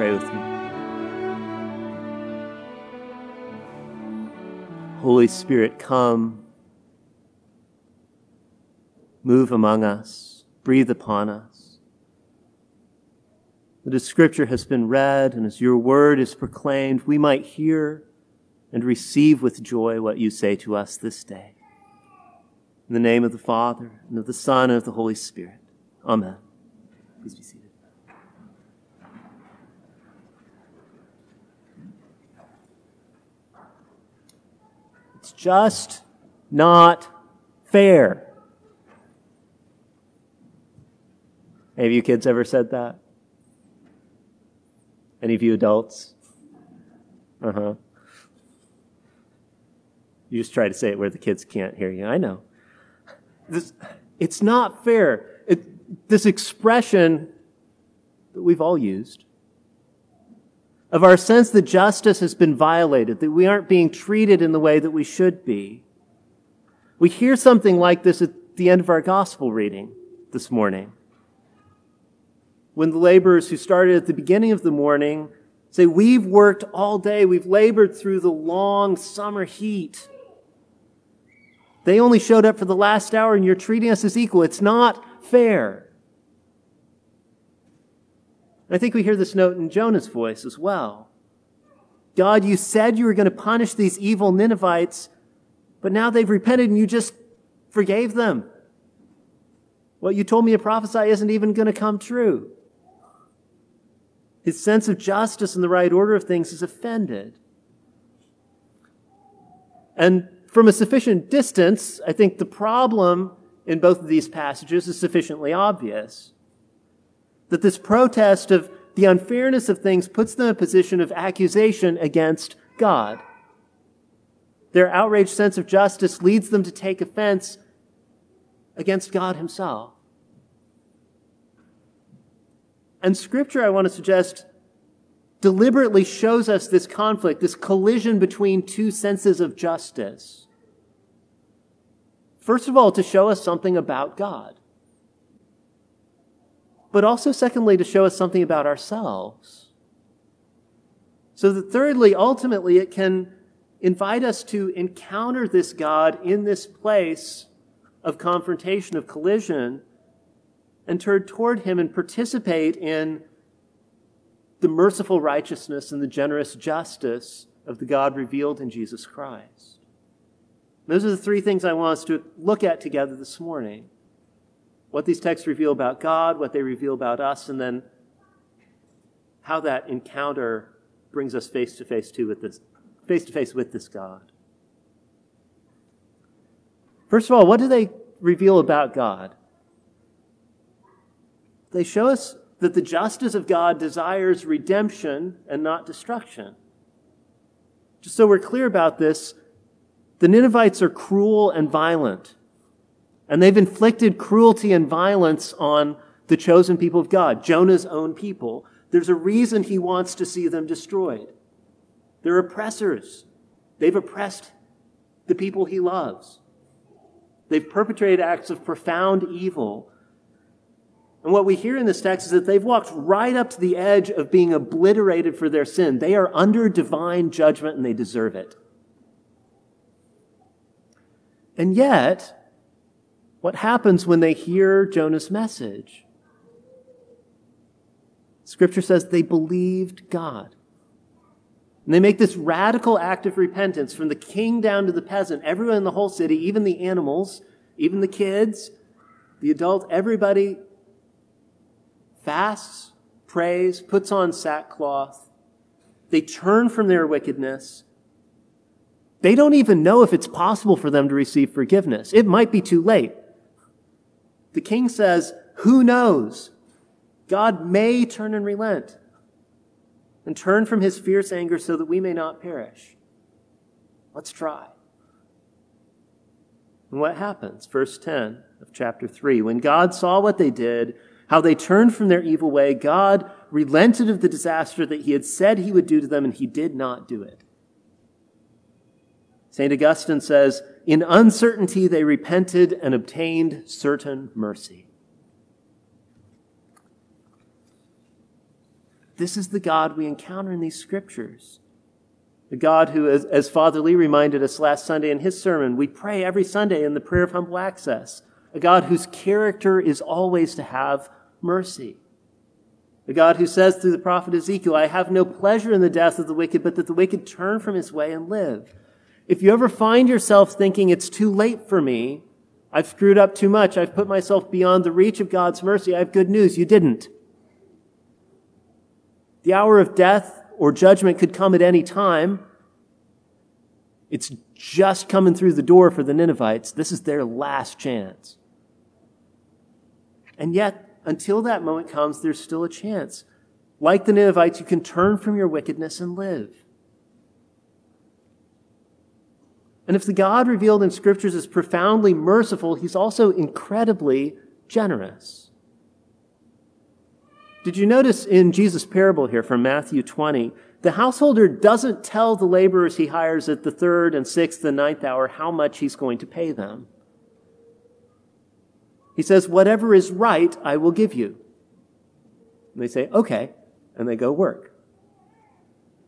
Pray with me. Holy Spirit, come, move among us, breathe upon us. That as Scripture has been read and as your word is proclaimed, we might hear and receive with joy what you say to us this day. In the name of the Father, and of the Son, and of the Holy Spirit. Amen. Please be seated. Just not fair. Any of you kids ever said that? Any of you adults? Uh huh. You just try to say it where the kids can't hear you. I know. This, it's not fair. It, this expression that we've all used of our sense that justice has been violated, that we aren't being treated in the way that we should be. We hear something like this at the end of our gospel reading this morning. When the laborers who started at the beginning of the morning say, We've worked all day, we've labored through the long summer heat. They only showed up for the last hour and you're treating us as equal. It's not fair. I think we hear this note in Jonah's voice as well. God, you said you were going to punish these evil Ninevites, but now they've repented and you just forgave them. What you told me to prophesy isn't even going to come true. His sense of justice and the right order of things is offended. And from a sufficient distance, I think the problem in both of these passages is sufficiently obvious that this protest of the unfairness of things puts them in a position of accusation against God. Their outraged sense of justice leads them to take offense against God Himself. And Scripture, I want to suggest, deliberately shows us this conflict, this collision between two senses of justice. First of all, to show us something about God but also, secondly, to show us something about ourselves. So that, thirdly, ultimately, it can invite us to encounter this God in this place of confrontation, of collision, and turn toward Him and participate in the merciful righteousness and the generous justice of the God revealed in Jesus Christ. Those are the three things I want us to look at together this morning what these texts reveal about God, what they reveal about us, and then how that encounter brings us face to face to with this face to face with this God. First of all, what do they reveal about God? They show us that the justice of God desires redemption and not destruction. Just so we're clear about this, the Ninevites are cruel and violent. And they've inflicted cruelty and violence on the chosen people of God, Jonah's own people. There's a reason he wants to see them destroyed. They're oppressors. They've oppressed the people he loves. They've perpetrated acts of profound evil. And what we hear in this text is that they've walked right up to the edge of being obliterated for their sin. They are under divine judgment and they deserve it. And yet, what happens when they hear Jonah's message? Scripture says they believed God. And they make this radical act of repentance from the king down to the peasant, everyone in the whole city, even the animals, even the kids, the adult, everybody fasts, prays, puts on sackcloth. They turn from their wickedness. They don't even know if it's possible for them to receive forgiveness. It might be too late. The king says, Who knows? God may turn and relent and turn from his fierce anger so that we may not perish. Let's try. And what happens? Verse 10 of chapter 3. When God saw what they did, how they turned from their evil way, God relented of the disaster that he had said he would do to them, and he did not do it. St. Augustine says, In uncertainty they repented and obtained certain mercy. This is the God we encounter in these scriptures. The God who, as, as Father Lee reminded us last Sunday in his sermon, we pray every Sunday in the prayer of humble access. A God whose character is always to have mercy. A God who says through the prophet Ezekiel, I have no pleasure in the death of the wicked, but that the wicked turn from his way and live. If you ever find yourself thinking it's too late for me, I've screwed up too much, I've put myself beyond the reach of God's mercy, I have good news. You didn't. The hour of death or judgment could come at any time. It's just coming through the door for the Ninevites. This is their last chance. And yet, until that moment comes, there's still a chance. Like the Ninevites, you can turn from your wickedness and live. And if the God revealed in scriptures is profoundly merciful, he's also incredibly generous. Did you notice in Jesus' parable here from Matthew 20, the householder doesn't tell the laborers he hires at the third and sixth and ninth hour how much he's going to pay them. He says, Whatever is right, I will give you. And they say, Okay. And they go work.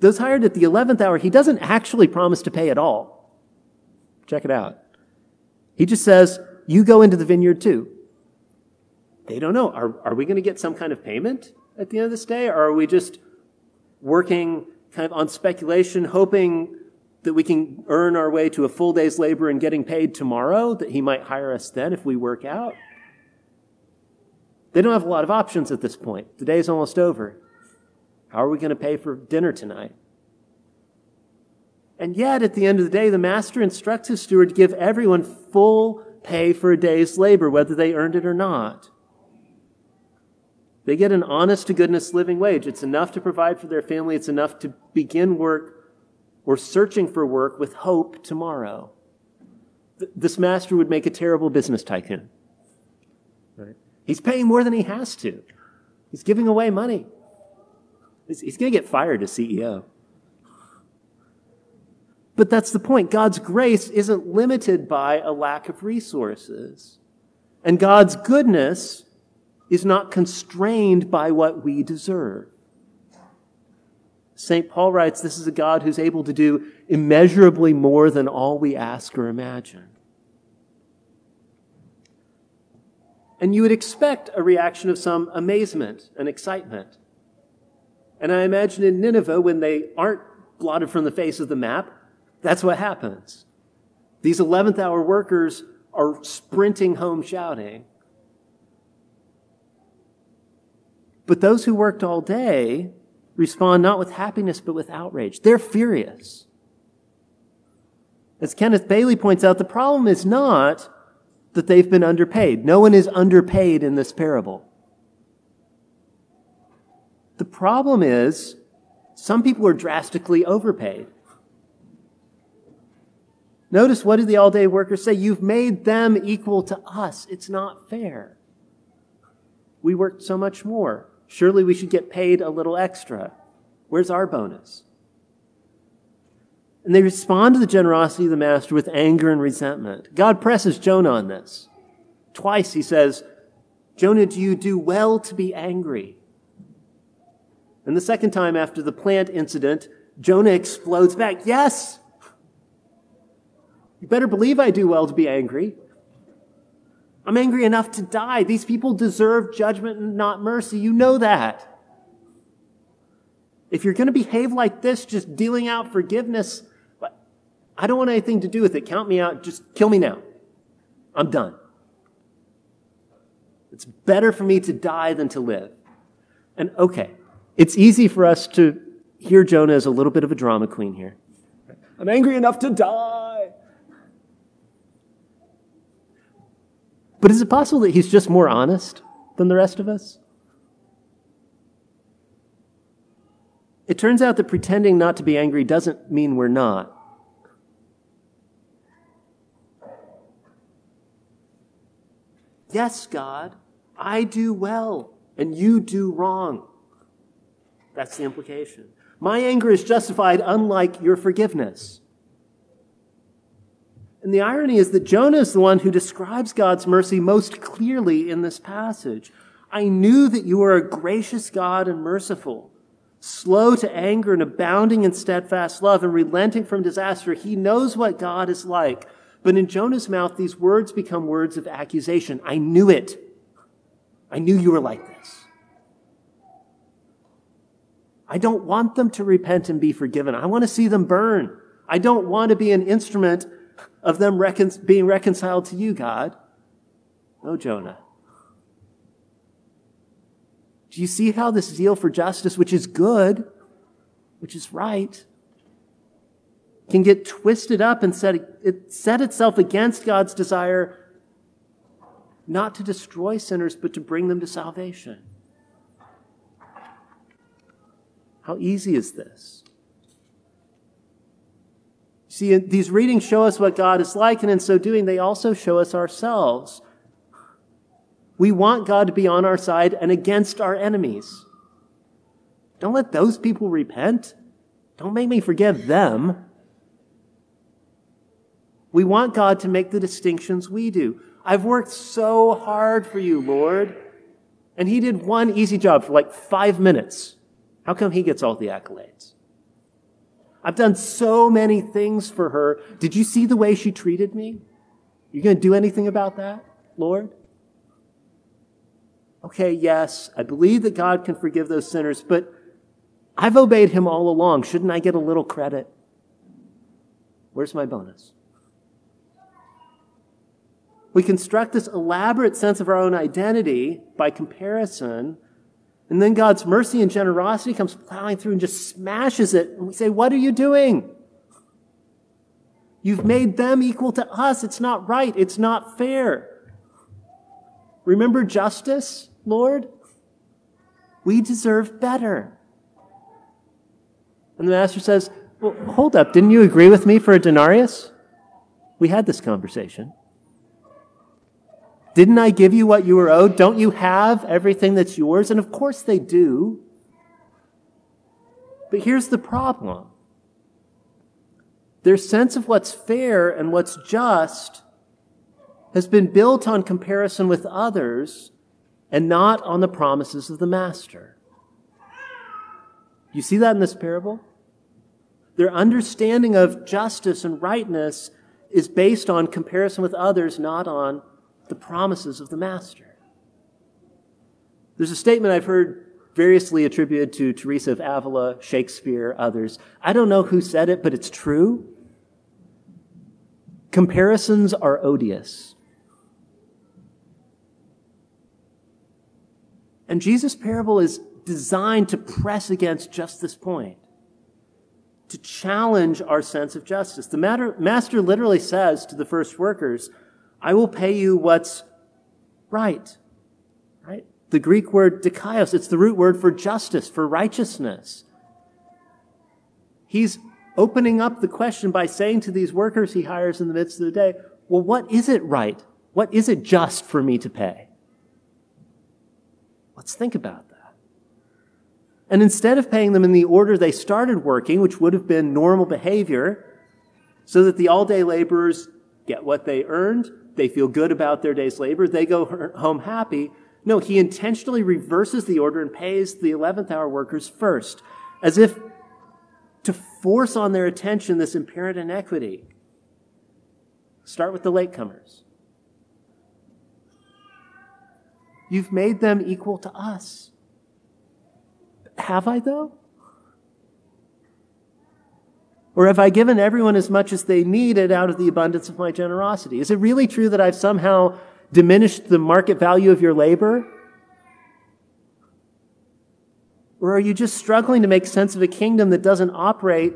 Those hired at the 11th hour, he doesn't actually promise to pay at all. Check it out. He just says, You go into the vineyard too. They don't know. Are, are we going to get some kind of payment at the end of this day? Or are we just working kind of on speculation, hoping that we can earn our way to a full day's labor and getting paid tomorrow, that he might hire us then if we work out? They don't have a lot of options at this point. The day's almost over. How are we going to pay for dinner tonight? And yet, at the end of the day, the master instructs his steward to give everyone full pay for a day's labor, whether they earned it or not. They get an honest to goodness living wage. It's enough to provide for their family. It's enough to begin work or searching for work with hope tomorrow. This master would make a terrible business tycoon. Right? He's paying more than he has to. He's giving away money. He's, he's going to get fired as CEO. But that's the point. God's grace isn't limited by a lack of resources. And God's goodness is not constrained by what we deserve. St. Paul writes this is a God who's able to do immeasurably more than all we ask or imagine. And you would expect a reaction of some amazement and excitement. And I imagine in Nineveh, when they aren't blotted from the face of the map, that's what happens. These 11th hour workers are sprinting home shouting. But those who worked all day respond not with happiness, but with outrage. They're furious. As Kenneth Bailey points out, the problem is not that they've been underpaid. No one is underpaid in this parable. The problem is some people are drastically overpaid. Notice what did the all day workers say? You've made them equal to us. It's not fair. We worked so much more. Surely we should get paid a little extra. Where's our bonus? And they respond to the generosity of the master with anger and resentment. God presses Jonah on this. Twice he says, Jonah, do you do well to be angry? And the second time after the plant incident, Jonah explodes back. Yes! You better believe I do well to be angry. I'm angry enough to die. These people deserve judgment and not mercy. You know that. If you're going to behave like this, just dealing out forgiveness, I don't want anything to do with it. Count me out. Just kill me now. I'm done. It's better for me to die than to live. And okay, it's easy for us to hear Jonah as a little bit of a drama queen here. I'm angry enough to die. But is it possible that he's just more honest than the rest of us? It turns out that pretending not to be angry doesn't mean we're not. Yes, God, I do well and you do wrong. That's the implication. My anger is justified, unlike your forgiveness. And the irony is that Jonah is the one who describes God's mercy most clearly in this passage. I knew that you are a gracious God and merciful, slow to anger and abounding in steadfast love and relenting from disaster. He knows what God is like. But in Jonah's mouth, these words become words of accusation. I knew it. I knew you were like this. I don't want them to repent and be forgiven. I want to see them burn. I don't want to be an instrument of them recon- being reconciled to you, God. No, Jonah. Do you see how this zeal for justice, which is good, which is right, can get twisted up and set, it set itself against God's desire not to destroy sinners, but to bring them to salvation? How easy is this? See, these readings show us what God is like, and in so doing, they also show us ourselves. We want God to be on our side and against our enemies. Don't let those people repent. Don't make me forgive them. We want God to make the distinctions we do. I've worked so hard for you, Lord. And he did one easy job for like five minutes. How come he gets all the accolades? I've done so many things for her. Did you see the way she treated me? You going to do anything about that, Lord? Okay, yes, I believe that God can forgive those sinners, but I've obeyed him all along. Shouldn't I get a little credit? Where's my bonus? We construct this elaborate sense of our own identity by comparison, and then God's mercy and generosity comes plowing through and just smashes it. And we say, What are you doing? You've made them equal to us. It's not right. It's not fair. Remember justice, Lord? We deserve better. And the master says, Well, hold up. Didn't you agree with me for a denarius? We had this conversation. Didn't I give you what you were owed? Don't you have everything that's yours? And of course they do. But here's the problem their sense of what's fair and what's just has been built on comparison with others and not on the promises of the Master. You see that in this parable? Their understanding of justice and rightness is based on comparison with others, not on the promises of the Master. There's a statement I've heard variously attributed to Teresa of Avila, Shakespeare, others. I don't know who said it, but it's true. Comparisons are odious. And Jesus' parable is designed to press against just this point, to challenge our sense of justice. The matter, master literally says to the first workers, I will pay you what's right. Right? The Greek word dikaios, it's the root word for justice, for righteousness. He's opening up the question by saying to these workers he hires in the midst of the day, well, what is it right? What is it just for me to pay? Let's think about that. And instead of paying them in the order they started working, which would have been normal behavior, so that the all day laborers get what they earned, they feel good about their day's labor, they go home happy. No, he intentionally reverses the order and pays the 11th hour workers first, as if to force on their attention this apparent inequity. Start with the latecomers. You've made them equal to us. Have I, though? Or have I given everyone as much as they needed out of the abundance of my generosity? Is it really true that I've somehow diminished the market value of your labor? Or are you just struggling to make sense of a kingdom that doesn't operate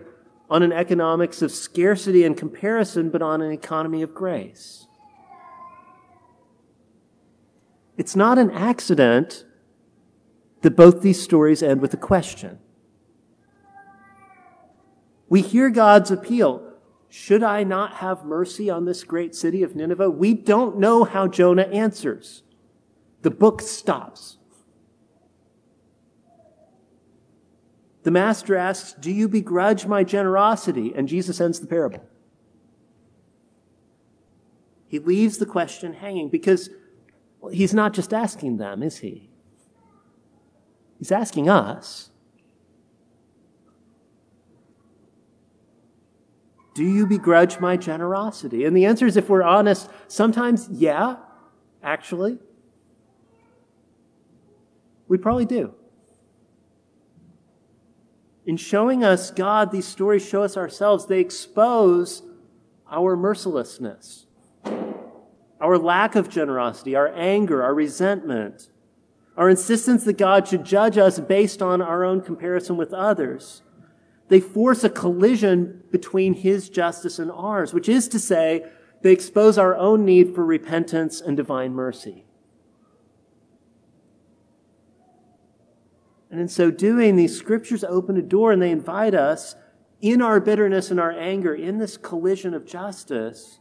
on an economics of scarcity and comparison, but on an economy of grace? It's not an accident that both these stories end with a question. We hear God's appeal. Should I not have mercy on this great city of Nineveh? We don't know how Jonah answers. The book stops. The master asks, Do you begrudge my generosity? And Jesus ends the parable. He leaves the question hanging because well, he's not just asking them, is he? He's asking us. Do you begrudge my generosity? And the answer is, if we're honest, sometimes, yeah, actually. We probably do. In showing us God, these stories show us ourselves. They expose our mercilessness, our lack of generosity, our anger, our resentment, our insistence that God should judge us based on our own comparison with others. They force a collision between His justice and ours, which is to say, they expose our own need for repentance and divine mercy. And in so doing, these scriptures open a door and they invite us in our bitterness and our anger, in this collision of justice,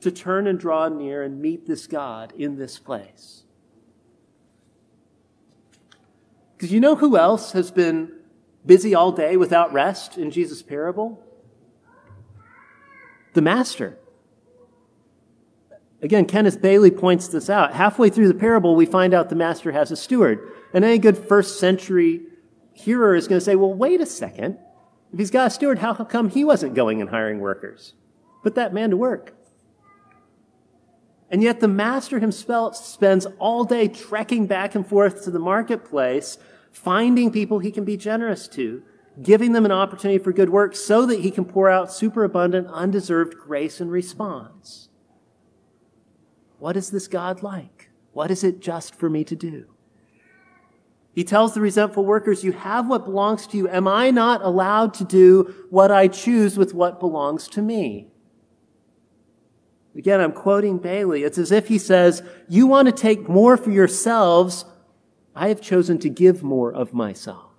to turn and draw near and meet this God in this place. Because you know who else has been busy all day without rest in Jesus' parable? The Master. Again, Kenneth Bailey points this out. Halfway through the parable, we find out the Master has a steward. And any good first century hearer is going to say, well, wait a second. If he's got a steward, how come he wasn't going and hiring workers? Put that man to work. And yet the master himself spends all day trekking back and forth to the marketplace, finding people he can be generous to, giving them an opportunity for good work so that he can pour out superabundant, undeserved grace and response. What is this God like? What is it just for me to do? He tells the resentful workers, You have what belongs to you. Am I not allowed to do what I choose with what belongs to me? Again, I'm quoting Bailey. It's as if he says, You want to take more for yourselves. I have chosen to give more of myself.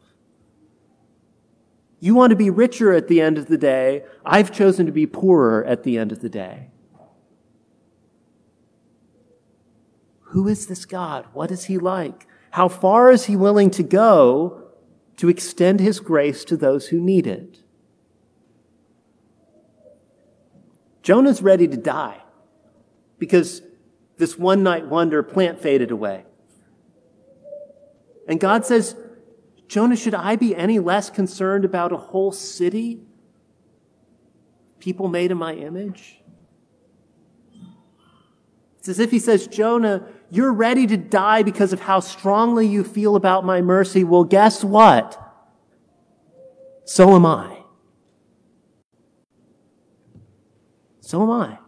You want to be richer at the end of the day. I've chosen to be poorer at the end of the day. Who is this God? What is he like? How far is he willing to go to extend his grace to those who need it? Jonah's ready to die because this one night wonder plant faded away. And God says, Jonah, should I be any less concerned about a whole city? People made in my image? It's as if he says, Jonah, you're ready to die because of how strongly you feel about my mercy. Well, guess what? So am I. So am I.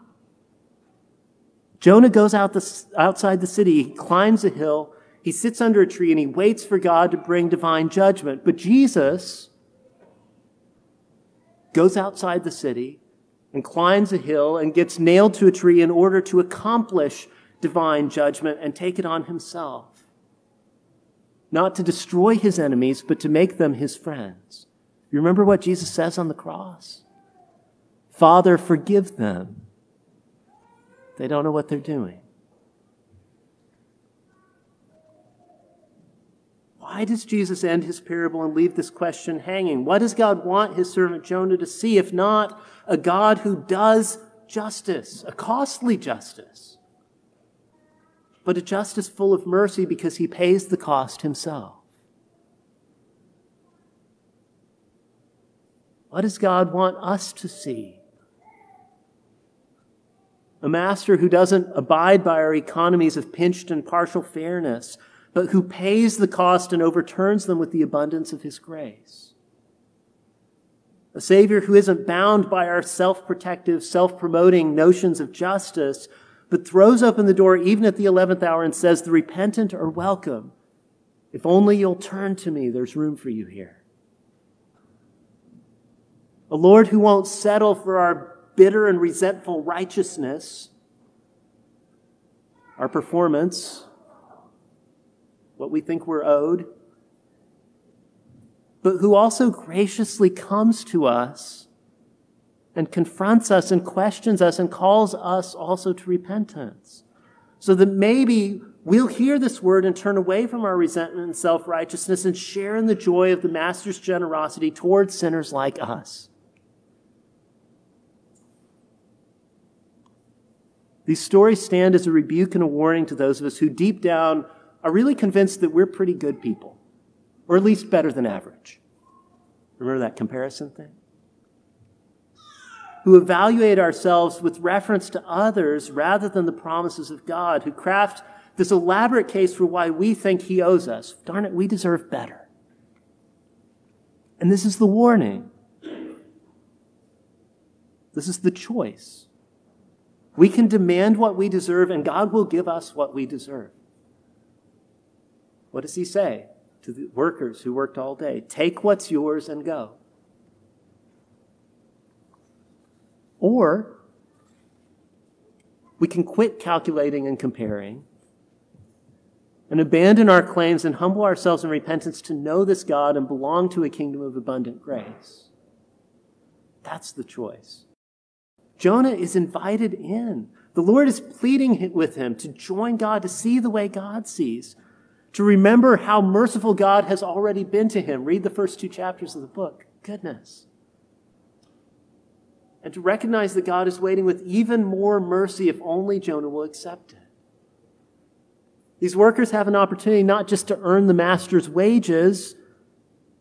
Jonah goes out the, outside the city, he climbs a hill, he sits under a tree, and he waits for God to bring divine judgment. But Jesus goes outside the city and climbs a hill and gets nailed to a tree in order to accomplish divine judgment and take it on himself. Not to destroy his enemies, but to make them his friends. You remember what Jesus says on the cross? Father, forgive them they don't know what they're doing. Why does Jesus end his parable and leave this question hanging? What does God want his servant Jonah to see, if not a God who does justice, a costly justice, but a justice full of mercy because he pays the cost himself? What does God want us to see? a master who doesn't abide by our economies of pinched and partial fairness, but who pays the cost and overturns them with the abundance of his grace. A Savior who isn't bound by our self protective, self promoting notions of justice, but throws open the door even at the 11th hour and says, The repentant are welcome. If only you'll turn to me, there's room for you here. A Lord who won't settle for our bitter and resentful righteousness, our performance, what we think we're owed, but who also graciously comes to us and confronts us and questions us and calls us also to repentance. So that maybe we'll hear this word and turn away from our resentment and self righteousness and share in the joy of the Master's generosity towards sinners like us. These stories stand as a rebuke and a warning to those of us who deep down are really convinced that we're pretty good people, or at least better than average. Remember that comparison thing? who evaluate ourselves with reference to others rather than the promises of God, who craft this elaborate case for why we think he owes us. Darn it, we deserve better. And this is the warning. This is the choice. We can demand what we deserve, and God will give us what we deserve. What does he say to the workers who worked all day? Take what's yours and go. Or we can quit calculating and comparing and abandon our claims and humble ourselves in repentance to know this God and belong to a kingdom of abundant grace. That's the choice. Jonah is invited in. The Lord is pleading with him to join God, to see the way God sees, to remember how merciful God has already been to him. Read the first two chapters of the book. Goodness and to recognize that God is waiting with even more mercy if only Jonah will accept it. These workers have an opportunity not just to earn the master's wages,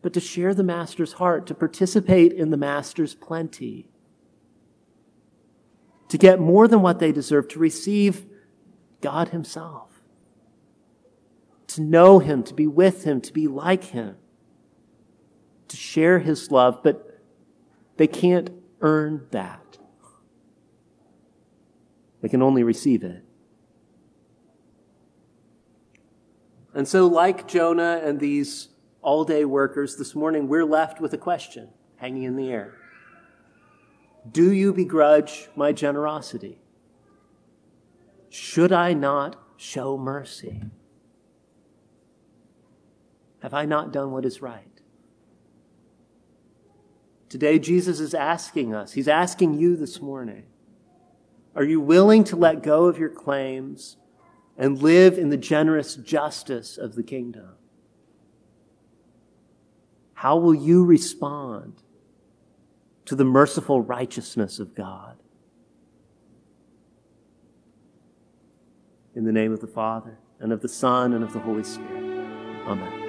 but to share the master's heart, to participate in the master's plenty, to get more than what they deserve, to receive God Himself, to know Him, to be with Him, to be like Him, to share His love, but they can't earn that. They can only receive it. And so, like Jonah and these all day workers, this morning we're left with a question hanging in the air Do you begrudge my generosity? Should I not show mercy? Have I not done what is right? Today, Jesus is asking us, He's asking you this morning, are you willing to let go of your claims and live in the generous justice of the kingdom? How will you respond to the merciful righteousness of God? In the name of the Father, and of the Son, and of the Holy Spirit. Amen.